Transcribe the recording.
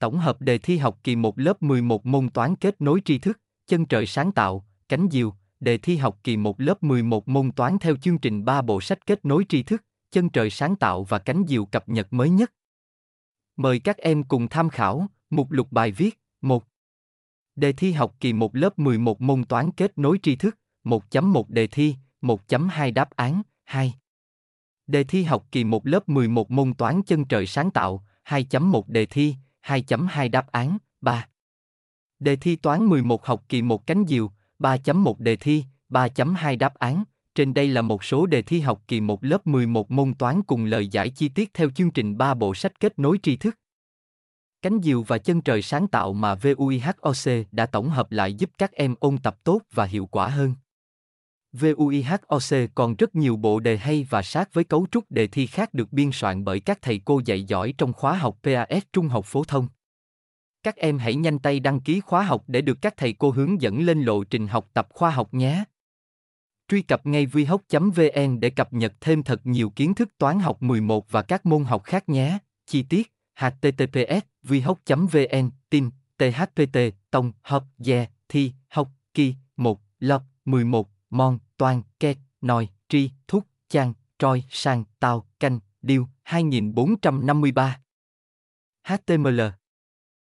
Tổng hợp đề thi học kỳ 1 lớp 11 môn toán kết nối tri thức, chân trời sáng tạo, cánh diều, đề thi học kỳ 1 lớp 11 môn toán theo chương trình 3 bộ sách kết nối tri thức, chân trời sáng tạo và cánh diều cập nhật mới nhất. Mời các em cùng tham khảo, mục lục bài viết, 1. Đề thi học kỳ 1 lớp 11 môn toán kết nối tri thức, 1.1 đề thi, 1.2 đáp án, 2. Đề thi học kỳ 1 lớp 11 môn toán chân trời sáng tạo, 2.1 đề thi, 2.2 đáp án, 3. Đề thi toán 11 học kỳ 1 cánh diều, 3.1 đề thi, 3.2 đáp án. Trên đây là một số đề thi học kỳ 1 lớp 11 môn toán cùng lời giải chi tiết theo chương trình 3 bộ sách kết nối tri thức. Cánh diều và chân trời sáng tạo mà VUIHOC đã tổng hợp lại giúp các em ôn tập tốt và hiệu quả hơn. VUIHOC còn rất nhiều bộ đề hay và sát với cấu trúc đề thi khác được biên soạn bởi các thầy cô dạy giỏi trong khóa học PAS Trung học phổ thông. Các em hãy nhanh tay đăng ký khóa học để được các thầy cô hướng dẫn lên lộ trình học tập khoa học nhé. Truy cập ngay vihoc.vn để cập nhật thêm thật nhiều kiến thức toán học 11 và các môn học khác nhé. Chi tiết https vihoc.vn tin thpt tông, hợp dè thi, học, kỳ 1 lọc 11 mon toan két nòi tri thúc chan troi sang tàu, canh điêu 2453 HTML